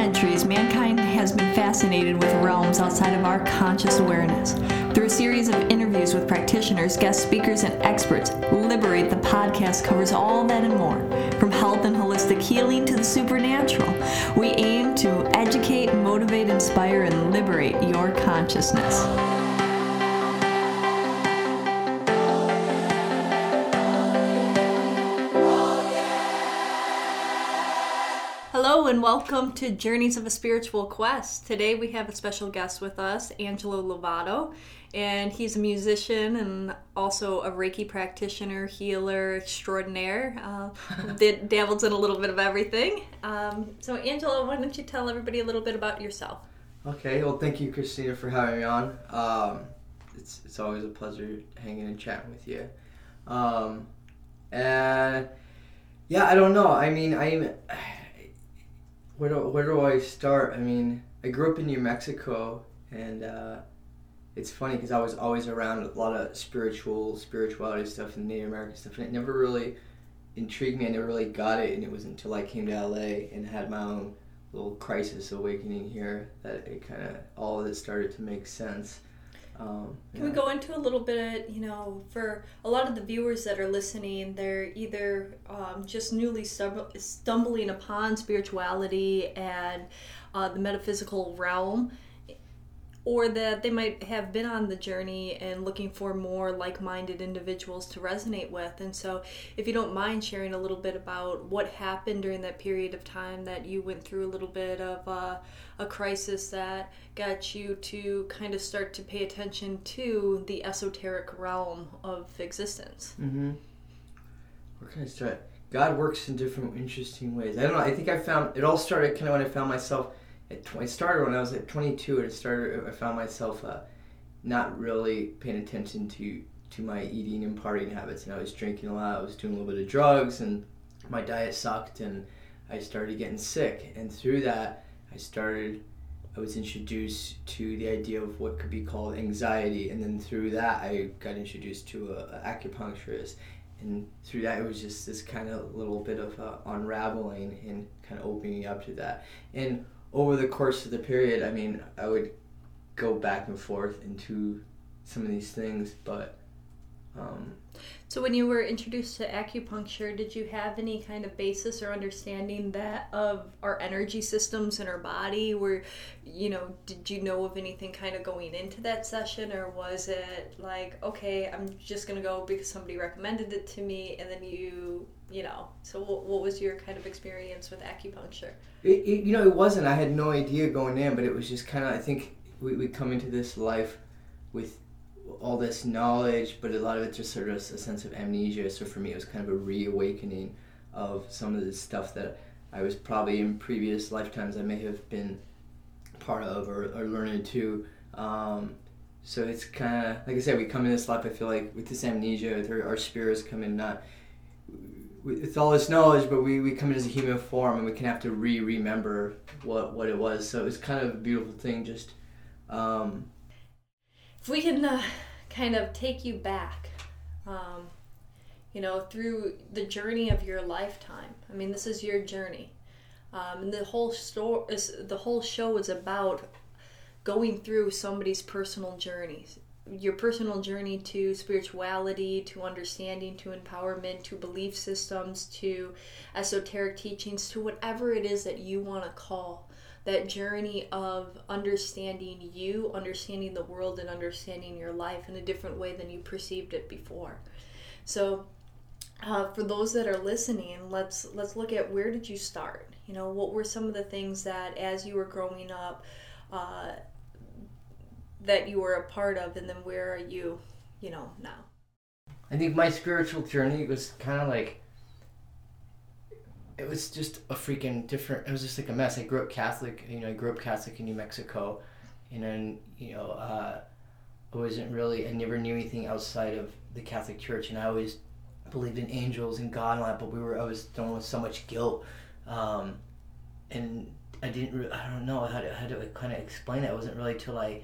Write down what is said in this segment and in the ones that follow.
centuries, mankind has been fascinated with realms outside of our conscious awareness. Through a series of interviews with practitioners, guest speakers, and experts, Liberate the podcast covers all that and more. From health and holistic healing to the supernatural, we aim to educate, motivate, inspire, and liberate your consciousness. And welcome to Journeys of a Spiritual Quest. Today we have a special guest with us, Angelo Lovato, and he's a musician and also a Reiki practitioner, healer extraordinaire. Uh, did dabbles in a little bit of everything. Um, so, Angelo, why don't you tell everybody a little bit about yourself? Okay, well, thank you, Christina, for having me on. Um, it's it's always a pleasure hanging and chatting with you. Um, and yeah, I don't know. I mean, I'm where do where do I start? I mean, I grew up in New Mexico, and uh, it's funny because I was always around a lot of spiritual spirituality stuff and Native American stuff, and it never really intrigued me. I never really got it, and it was until I came to LA and had my own little crisis awakening here that it kind of all of it started to make sense. Um, Can we go into a little bit, you know, for a lot of the viewers that are listening, they're either um, just newly stumbling upon spirituality and uh, the metaphysical realm or that they might have been on the journey and looking for more like-minded individuals to resonate with. And so if you don't mind sharing a little bit about what happened during that period of time that you went through a little bit of uh, a crisis that got you to kind of start to pay attention to the esoteric realm of existence? Mm-hmm. where can i start god works in different interesting ways. I don't know i think i found it all started kind of when i found myself it, it started when I was at 22. It started. I found myself uh, not really paying attention to to my eating and partying habits, and I was drinking a lot. I was doing a little bit of drugs, and my diet sucked, and I started getting sick. And through that, I started. I was introduced to the idea of what could be called anxiety, and then through that, I got introduced to a, a acupuncturist, and through that, it was just this kind of little bit of uh, unraveling and kind of opening up to that. And over the course of the period, I mean, I would go back and forth into some of these things, but. Um, so, when you were introduced to acupuncture, did you have any kind of basis or understanding that of our energy systems in our body? Where, you know, did you know of anything kind of going into that session, or was it like, okay, I'm just gonna go because somebody recommended it to me, and then you you know? So what, what was your kind of experience with acupuncture? It, it, you know it wasn't. I had no idea going in but it was just kind of i think we, we come into this life with all this knowledge but a lot of it's just sort of a sense of amnesia so for me it was kind of a reawakening of some of the stuff that i was probably in previous lifetimes i may have been part of or, or learning too um, so it's kind of like i said we come in this life i feel like with this amnesia with our, our spirits come in not with all this knowledge, but we, we come in as a human form and we can have to re remember what what it was. So it was kind of a beautiful thing. Just um, if we can uh, kind of take you back, um, you know, through the journey of your lifetime. I mean, this is your journey, um, and the whole story is the whole show is about going through somebody's personal journeys your personal journey to spirituality, to understanding, to empowerment, to belief systems, to esoteric teachings, to whatever it is that you want to call that journey of understanding you, understanding the world, and understanding your life in a different way than you perceived it before. So, uh, for those that are listening, let's let's look at where did you start. You know, what were some of the things that as you were growing up. Uh, that you were a part of, and then where are you, you know, now? I think my spiritual journey was kind of like it was just a freaking different. It was just like a mess. I grew up Catholic. You know, I grew up Catholic in New Mexico, and then you know, uh, I wasn't really. I never knew anything outside of the Catholic Church, and I always believed in angels and God and all that. But we were. Was dealing with so much guilt, um, and I didn't. Re- I don't know how to how to kind of explain it. It wasn't really till I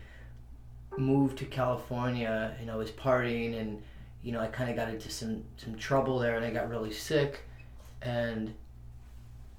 moved to California and I was partying and you know I kind of got into some some trouble there and I got really sick and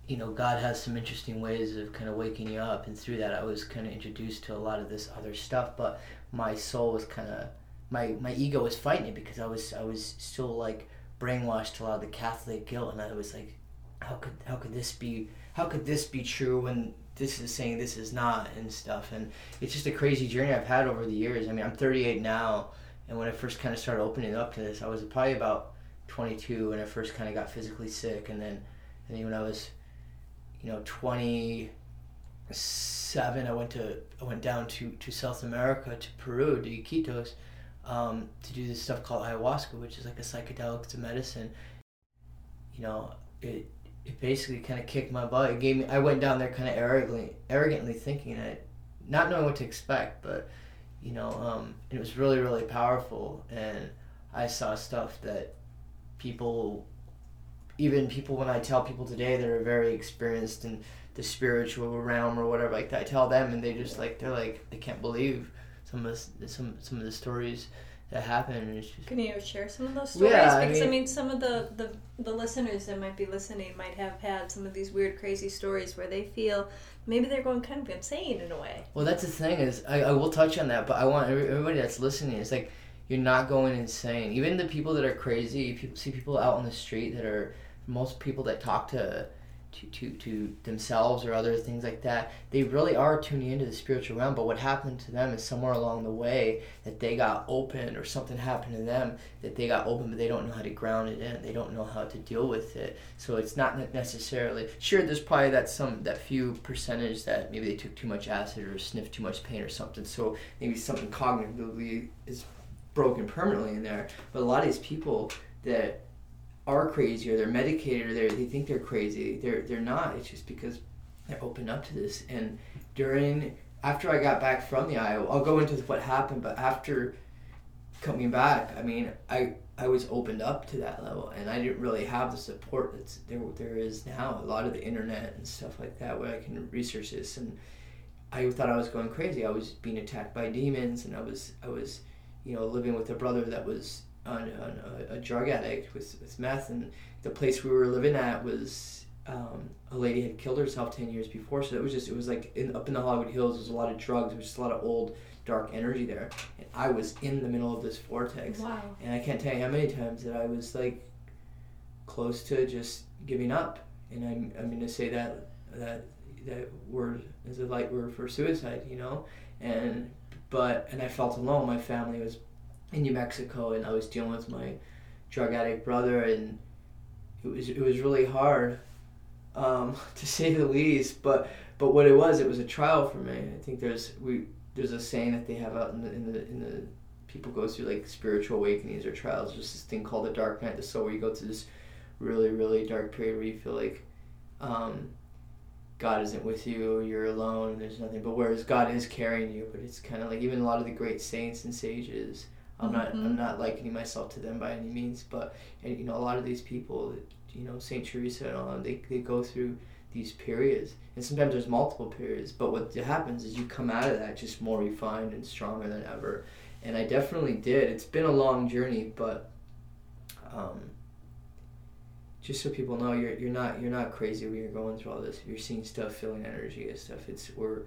you know, God has some interesting ways of kind of waking you up, and through that, I was kind of introduced to a lot of this other stuff. But my soul was kind of my my ego was fighting it because I was I was still like brainwashed to a lot of the Catholic guilt, and I was like, how could how could this be how could this be true when this is saying this is not and stuff and it's just a crazy journey I've had over the years. I mean I'm 38 now, and when I first kind of started opening up to this, I was probably about 22 when I first kind of got physically sick, and then and then when I was you know 27 I went to I went down to to South America to Peru to Iquitos um, to do this stuff called ayahuasca which is like a psychedelic to medicine. You know it it basically kind of kicked my butt. It gave me I went down there kind of arrogantly arrogantly thinking that not knowing what to expect but you know um, it was really really powerful. And I saw stuff that people even people when I tell people today that are very experienced in the spiritual realm or whatever like that, I tell them and they just like they're like they can't believe some of the, some some of the stories that happen. Just... Can you share some of those stories? Yeah, because I mean, I mean, some of the, the the listeners that might be listening might have had some of these weird, crazy stories where they feel maybe they're going kind of insane in a way. Well, that's the thing is I, I will touch on that, but I want everybody that's listening is like you're not going insane. Even the people that are crazy, people see people out on the street that are most people that talk to to, to, to themselves or other things like that, they really are tuning into the spiritual realm. But what happened to them is somewhere along the way that they got open or something happened to them that they got open, but they don't know how to ground it in. They don't know how to deal with it. So it's not necessarily sure. There's probably that some that few percentage that maybe they took too much acid or sniffed too much pain or something. So maybe something cognitively is broken permanently in there. But a lot of these people that are crazy or they're medicated or they they think they're crazy. They're they're not. It's just because they're open up to this. And during after I got back from the Iowa, I'll go into what happened. But after coming back, I mean, I I was opened up to that level, and I didn't really have the support that's there there is now. A lot of the internet and stuff like that, where I can research this, and I thought I was going crazy. I was being attacked by demons, and I was I was, you know, living with a brother that was on, on a, a, drug addict with, with meth, and the place we were living at was um, a lady had killed herself ten years before. So it was just it was like in, up in the Hollywood Hills. There was a lot of drugs. There was just a lot of old dark energy there, and I was in the middle of this vortex. Wow. And I can't tell you how many times that I was like close to just giving up. And I'm I'm going to say that that that word is a light word for suicide, you know, and but and I felt alone. My family was in New Mexico, and I was dealing with my drug addict brother, and it was it was really hard, um, to say the least. But but what it was, it was a trial for me. I think there's we there's a saying that they have out in the in the in the people go through like spiritual awakenings or trials. There's this thing called the dark night, of the soul, where you go through this really really dark period where you feel like. Um, God isn't with you, you're alone, there's nothing. But whereas God is carrying you, but it's kind of like even a lot of the great saints and sages, I'm not mm-hmm. I'm not likening myself to them by any means, but and, you know a lot of these people, you know Saint Teresa and all, they they go through these periods, and sometimes there's multiple periods. But what happens is you come out of that just more refined and stronger than ever, and I definitely did. It's been a long journey, but um, just so people know, you're you're not you're not crazy when you're going through all this. You're seeing stuff, feeling energy and stuff. It's we're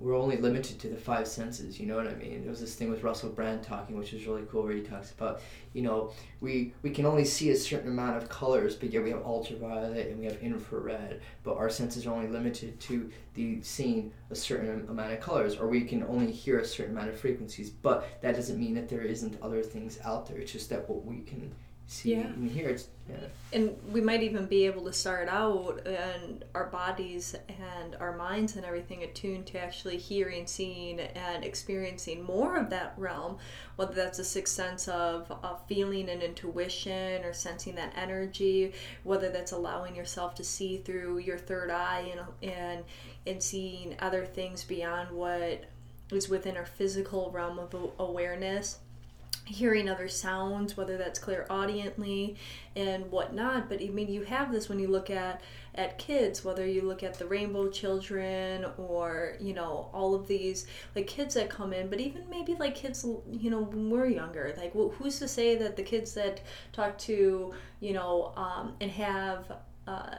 we're only limited to the five senses. You know what I mean? There was this thing with Russell Brand talking, which was really cool, where he talks about, you know, we we can only see a certain amount of colors, but yet we have ultraviolet and we have infrared, but our senses are only limited to the seeing a certain amount of colors, or we can only hear a certain amount of frequencies. But that doesn't mean that there isn't other things out there. It's just that what we can see yeah. and hear. It's, yeah. And we might even be able to start out and our bodies and our minds and everything attuned to actually hearing, seeing, and experiencing more of that realm, whether that's a sixth sense of, of feeling and intuition or sensing that energy, whether that's allowing yourself to see through your third eye and, and, and seeing other things beyond what is within our physical realm of awareness hearing other sounds, whether that's clairaudiently and whatnot. But I mean, you have this when you look at at kids, whether you look at the Rainbow Children or you know all of these like kids that come in, but even maybe like kids, you know, when we're younger, like who's to say that the kids that talk to you know um, and have uh,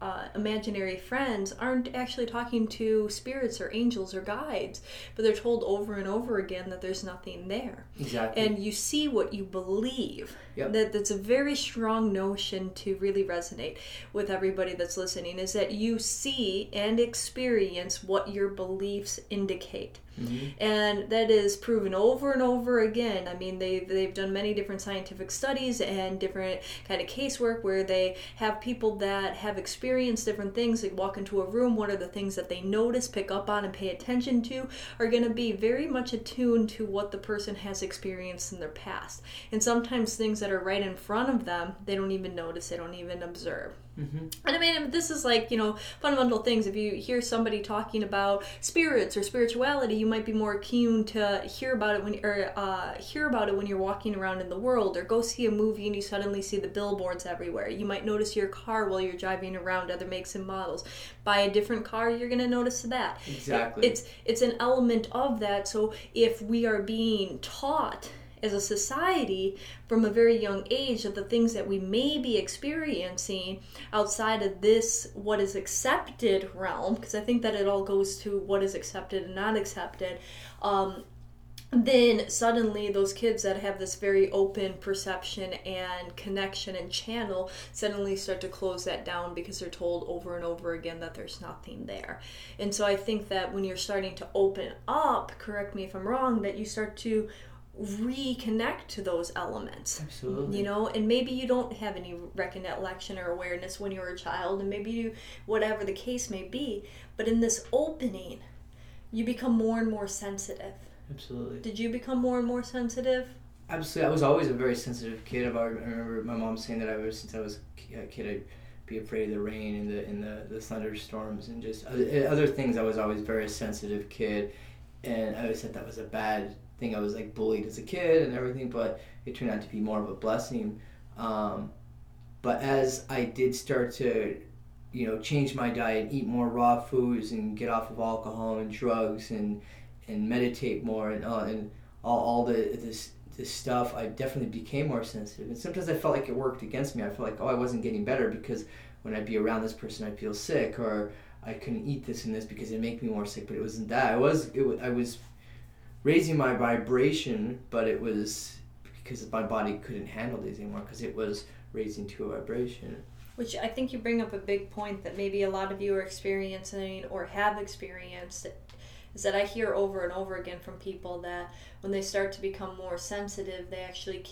uh, imaginary friends aren't actually talking to spirits or angels or guides, but they're told over and over again that there's nothing there. Exactly. And you see what you believe. Yep. That that's a very strong notion to really resonate with everybody that's listening. Is that you see and experience what your beliefs indicate. Mhm. And that is proven over and over again. I mean, they, they've done many different scientific studies and different kind of casework where they have people that have experienced different things. They walk into a room, what are the things that they notice, pick up on, and pay attention to are going to be very much attuned to what the person has experienced in their past. And sometimes things that are right in front of them, they don't even notice, they don't even observe. Mhm. And I mean, this is like, you know, fundamental things. If you hear somebody talking about spirits or spirituality, you might be more keen to hear about it when, or uh, hear about it when you're walking around in the world, or go see a movie and you suddenly see the billboards everywhere. You might notice your car while you're driving around other makes and models. Buy a different car, you're gonna notice that. Exactly. It's it's an element of that. So if we are being taught as a society from a very young age of the things that we may be experiencing outside of this what is accepted realm because i think that it all goes to what is accepted and not accepted um, then suddenly those kids that have this very open perception and connection and channel suddenly start to close that down because they're told over and over again that there's nothing there. And so i think that when you're starting to open up correct me if i'm wrong that you start to reconnect to those elements Absolutely. you know and maybe you don't have any recollection or awareness when you were a child and maybe you whatever the case may be but in this opening you become more and more sensitive Absolutely. did you become more and more sensitive Absolutely. I was always a very sensitive kid. I remember my mom saying that I was since I was a kid. I'd be afraid of the rain and the and the, the thunderstorms and just other, other things. I was always a very sensitive kid, and I always said that was a bad thing. I was like bullied as a kid and everything, but it turned out to be more of a blessing. Um, but as I did start to, you know, change my diet, eat more raw foods, and get off of alcohol and drugs, and and meditate more, and uh, and all, all the this this stuff, I definitely became more sensitive. And sometimes I felt like it worked against me. I felt like, oh, I wasn't getting better because when I'd be around this person, I'd feel sick, or I couldn't eat this and this because it make me more sick. But it wasn't that. I was it, wa- I was raising my vibration, but it was because my body couldn't handle these anymore because it was raising to a vibration. which i think you bring up a big point that maybe a lot of you are experiencing or have experienced is that i hear over and over again from people that when they start to become more sensitive they actually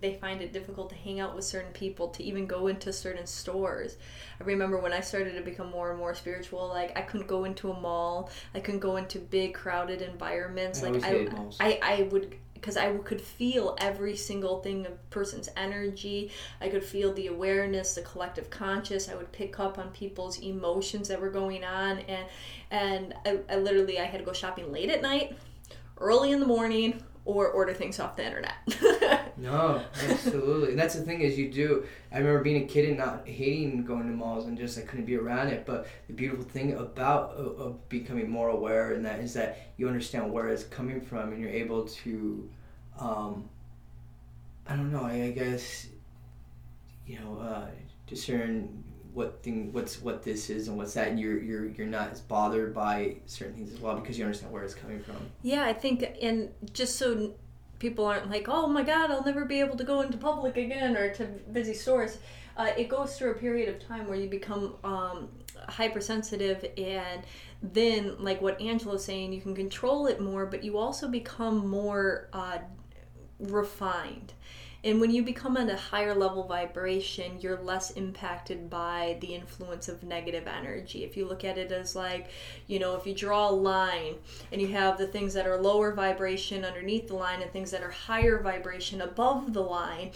they find it difficult to hang out with certain people to even go into certain stores i remember when i started to become more and more spiritual like i couldn't go into a mall i couldn't go into big crowded environments I like I. I i would because I could feel every single thing, a person's energy. I could feel the awareness, the collective conscious. I would pick up on people's emotions that were going on, and and I, I literally I had to go shopping late at night, early in the morning, or order things off the internet. No, absolutely. and that's the thing is you do. I remember being a kid and not hating going to malls and just I couldn't be around it. But the beautiful thing about uh, becoming more aware and that is that you understand where it's coming from and you're able to, um, I don't know. I, I guess, you know, uh, discern what thing, what's what this is and what's that, and you're you're you're not as bothered by certain things as well because you understand where it's coming from. Yeah, I think, and just so people aren't like, oh my god, I'll never be able to go into public again or to busy stores. Uh, it goes through a period of time where you become um, hypersensitive, and then, like what Angelo's saying, you can control it more, but you also become more uh, refined. And when you become at a higher level vibration, you're less impacted by the influence of negative energy. If you look at it as like, you know, if you draw a line and you have the things that are lower vibration underneath the line and things that are higher vibration above the line,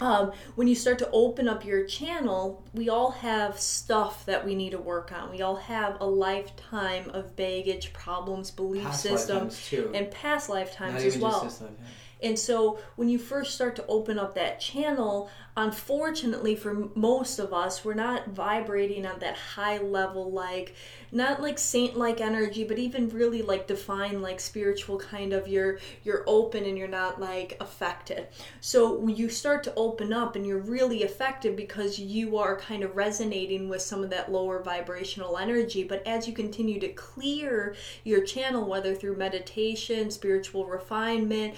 um, when you start to open up your channel, we all have stuff that we need to work on. We all have a lifetime of baggage, problems, belief Past systems, too. and past lifetimes as well just lifetime. And so when you first start to open up that channel, unfortunately for most of us, we're not vibrating on that high level, like not like saint like energy, but even really like defined like spiritual kind of you're you're open and you're not like affected. So you start to open up and you're really effective because you are kind of resonating with some of that lower vibrational energy. But as you continue to clear your channel, whether through meditation, spiritual refinement,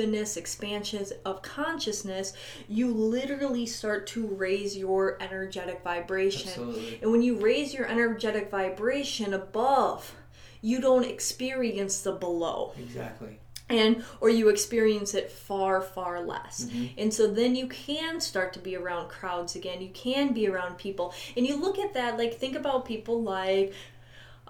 openness, expansions of consciousness, you literally start to raise your energetic vibration. Absolutely. And when you raise your energetic vibration above, you don't experience the below Exactly. and or you experience it far far less Mm-hmm. and so then you can start to be around crowds again you can be around people and you look at that like think about people like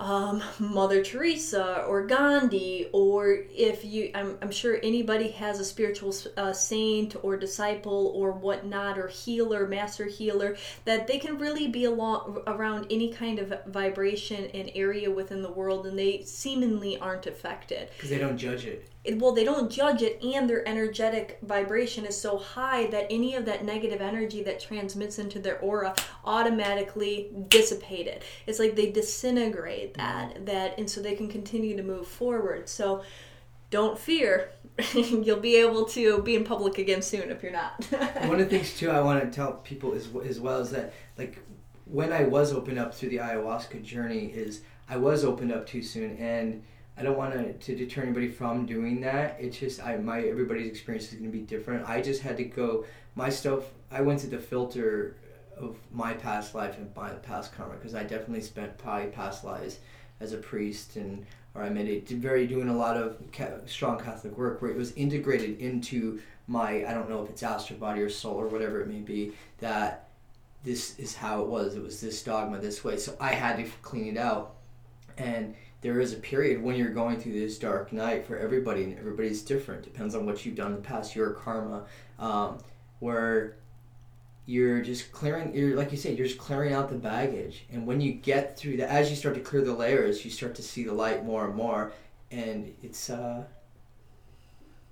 um, Mother Teresa or Gandhi, or if you, I'm, I'm sure anybody has a spiritual uh, saint or disciple or whatnot, or healer, master healer, that they can really be along, around any kind of vibration and area within the world, and they seemingly aren't affected Because they don't judge it. It, well they don't judge it and their energetic vibration is so high that any of that negative energy that transmits into their aura automatically dissipated. It's like they disintegrate that mm-hmm. that and so they can continue to move forward. So don't fear. You'll be able to be in public again soon if you're not. One of the things too I want to tell people is as well is that like when I was opened up through the ayahuasca journey is I was opened up too soon and I don't want to, to deter anybody from doing that. It's just I my everybody's experience is going to be different. I just had to go my stuff. I went to the filter of my past life and my past karma because I definitely spent probably past lives as a priest and or I made it very doing a lot of ca- strong Catholic work where it was integrated into my I don't know if it's astral body or soul or whatever it may be that this is how it was. It was this dogma this way. So I had to clean it out and there is a period when you're going through this dark night for everybody, and everybody's different. Depends on what you've done in the past, your karma, um, where you're just clearing. You're like you said, you're just clearing out the baggage. And when you get through that, as you start to clear the layers, you start to see the light more and more, and it's uh,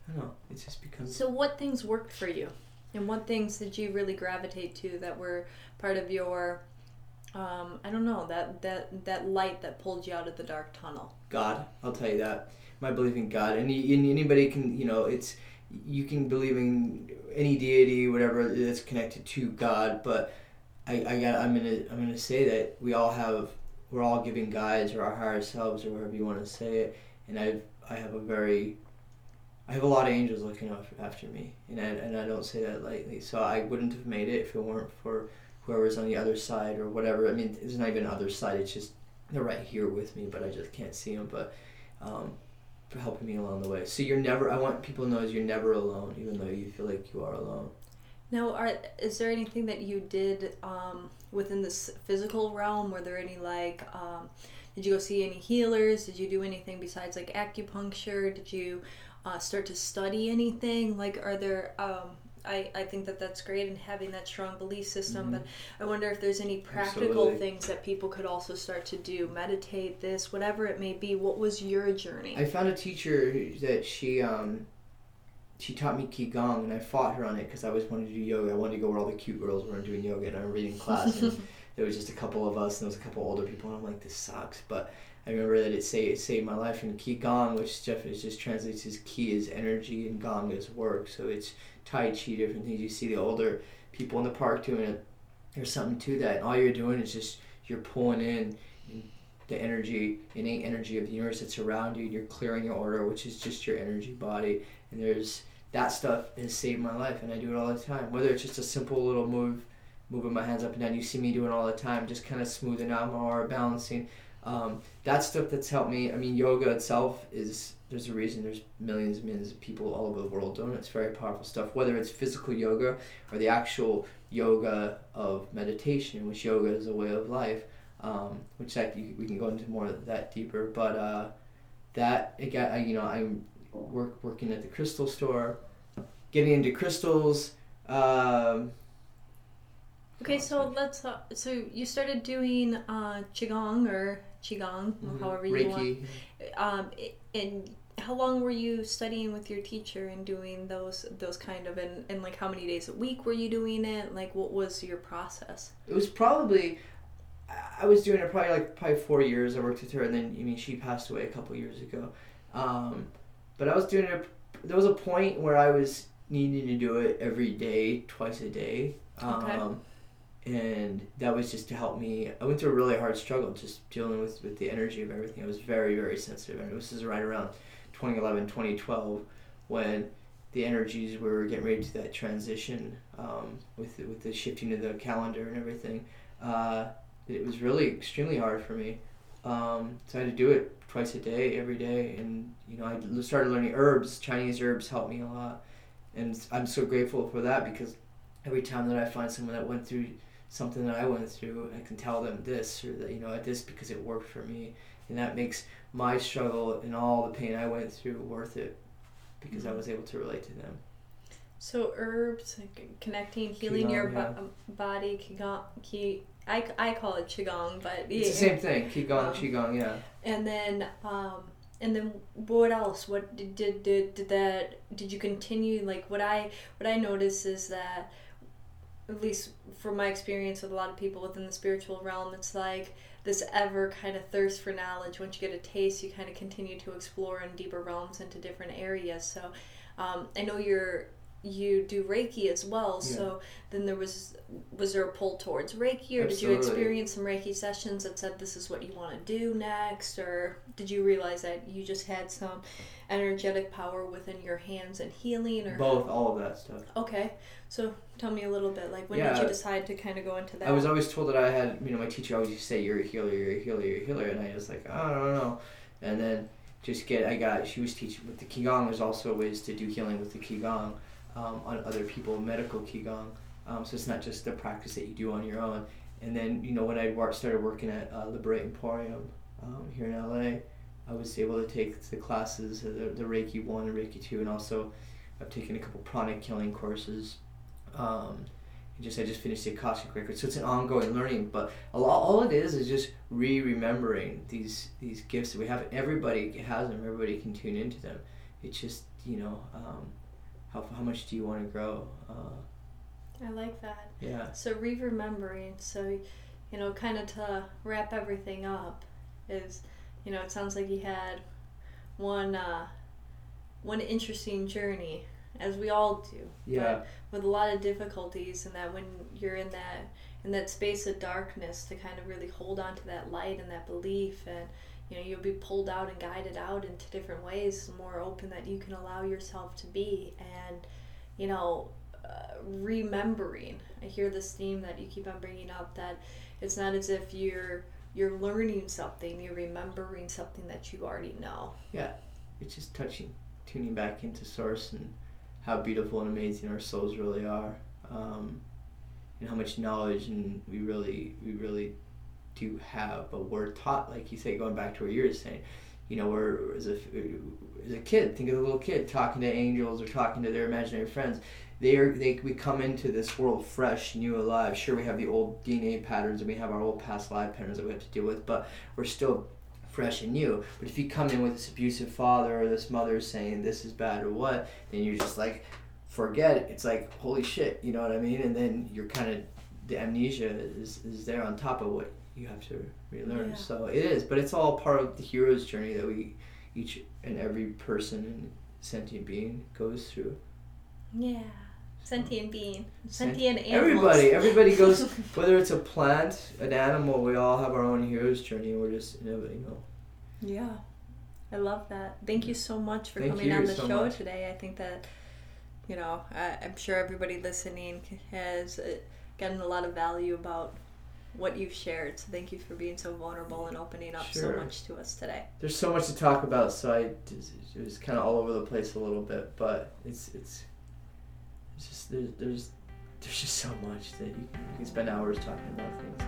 I don't know. It just becomes. so what things worked for you and what things did you really gravitate to that were part of your um, I don't know that that that light that pulled you out of the dark tunnel. God. I'll tell you that. My belief in God. And anybody can, you know, it's you can believe in any deity, whatever that's connected to God. But I, I got. I'm gonna. I'm gonna say that we all have. We're all giving guides or our higher selves or whatever you want to say it. And I. I have a very. I have a lot of angels looking after, after me, and I, and I don't say that lightly. So I wouldn't have made it if it weren't for whoever's on the other side or whatever. I mean, there's not even other side. It's just they're right here with me, but I just can't see them. But um, for helping me along the way. So you're never. I want people to know you're never alone, even though you feel like you are alone. Now, are, is there anything that you did um, within this physical realm? Were there any like, um, did you go see any healers? Did you do anything besides like acupuncture? Did you uh, start to study anything? Like, are there? Um, I, I think that that's great and having that strong belief system, but I wonder if there's any practical Absolutely. things that people could also start to do, meditate, this, whatever it may be. What was your journey? I found a teacher that she um, she taught me qigong, and I fought her on it because I always wanted to do yoga. I wanted to go where all the cute girls were doing yoga, and I'm reading class, and there was just a couple of us, and there was a couple older people, and I'm like, this sucks. But I remember that it saved, it saved my life. And qigong, which Jeff is just translates as ki is energy and gong is work, so it's tai chi, different things. You see the older people in the park doing it. There's something to that, and all you're doing is just you're pulling in the energy, innate energy of the universe that's around you. You're clearing your aura, which is just your energy body. And there's that stuff has saved my life, and I do it all the time. Whether it's just a simple little move, moving my hands up and down. You see me doing all the time, just kind of smoothing out aura, balancing. Um, that stuff that's helped me. I mean, yoga itself is there's a reason there's millions and millions of people all over the world doing it. It's very powerful stuff. Whether it's physical yoga or the actual yoga of meditation, which yoga is a way of life um, which that we can go into more of that deeper. But uh, that again, I- you know I'm work working at the crystal store, getting into crystals. Um, Okay, so let's. Uh, so you started doing uh, qigong or qigong, Mhm. however you want. Um, and how long were you studying with your teacher and doing those those kind of and, and like how many days a week were you doing it? Like what was your process? It was probably I was doing it probably like probably four years. I worked with her, and then I mean she passed away a couple years ago. Um, but I was doing it. There was a point where I was needing to do it every day, twice a day. Um, Okay. And that was just to help me. I went through a really hard struggle just dealing with, with the energy of everything. I was very, very sensitive. And this is right around 2011, 2012 when the energies were getting ready to that transition um, with, with the shifting of the calendar and everything. Uh, it was really extremely hard for me. Um, so I had to do it twice a day, every day, and you know I started learning herbs. Chinese herbs helped me a lot, and I'm so grateful for that because every time that I find someone that went through something that I went through, I can tell them this or that you know at this because it worked for me, and that makes my struggle and all the pain I went through worth it because I was able to relate to them. So herbs, connecting, healing your Qigong, bo- um, body, qigong, qi, I, I call it qigong, but It's the same thing. Qigong, Um, qigong, yeah. And then, um, and then what else? What did, did did did that? Did you continue? Like what I what I notice is that, at least from my experience with a lot of people within the spiritual realm, it's like this ever kind of thirst for knowledge. Once you get a taste, you kind of continue to explore in deeper realms into different areas. So, um, I know you're you do Reiki as well. So then there was was there a pull towards Reiki, or did you experience some Reiki sessions that said this is what you want to do next, or did you realize that you just had some energetic power within your hands and healing, or Both, all of that stuff. okay? So tell me a little bit, like when did you decide to kind of go into that? I was always told that I had, you know, my teacher always used to say, "You're a healer, you're a healer, you're a healer," and I was like, oh, I don't know. And then just get, I got, she was teaching with the qigong. There's also ways to do healing with the qigong um, on other people, medical qigong. Um, so it's not just the practice that you do on your own. And then, you know, when I started working at uh, Liberate Emporium um, here in LA, I was able to take the classes, uh, the, the Reiki one and Reiki two, and also I've taken a couple pranic healing courses. Um, just I just finished the Akashic record, so it's an ongoing learning. But a lot, all it is is just re-remembering these these gifts that we have. Everybody has them. Everybody can tune into them. It's just you know um, how how much do you want to grow? Uh, I like that. yeah. So re-remembering, so you know, kind of to wrap everything up, is you know, it sounds like you had one uh, one interesting journey, as we all do. Yeah. with a lot of difficulties and that when you're in that in that space of darkness to kind of really hold on to that light and that belief and you know you'll be pulled out and guided out into different ways more open that you can allow yourself to be. And you know uh, remembering. I hear this theme that you keep on bringing up that it's not as if you're you're learning something you're remembering something that you already know. Yeah. it's just touching, tuning back into source and how beautiful and amazing our souls really are, um, and how much knowledge and we really we really do have. But we're taught, like you say, going back to what you were saying, you know, we're as a as a kid, think of the little kid talking to angels or talking to their imaginary friends. They are they we come into this world fresh, new, alive. Sure, we have the old DNA patterns and we have our old past life patterns that we have to deal with, but we're still fresh and new. But if you come in with this abusive father or this mother saying this is bad or what, then you're just like, forget it. It's like, holy shit, you know what I mean? And then you're kind of, the amnesia is, is there on top of what you have to relearn. Yeah. So it is, but it's all part of the hero's journey that we, each and every person and sentient being goes through. yeah sentient being Sent- sentient animals Everybody, everybody goes, whether it's a plant, an animal, we all have our own hero's journey. We're just, you know, you know Yeah, I love that. Thank you so much for Thank coming on the so show much. today. I think that, you know, I, I'm sure everybody listening has uh, gotten a lot of value about what you've shared. So thank you for being so vulnerable and opening up Sure. so much to us today. there's so much to talk about, so I it was kind of all over the place a little bit, but it's it's it's just there's there's there's just so much that you can, you can spend hours talking about things.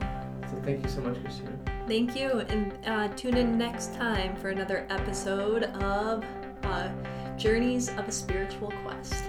Yeah. So thank you so much, Christina. Thank you, and uh, tune in next time for another episode of uh, Journeys of a Spiritual Quest.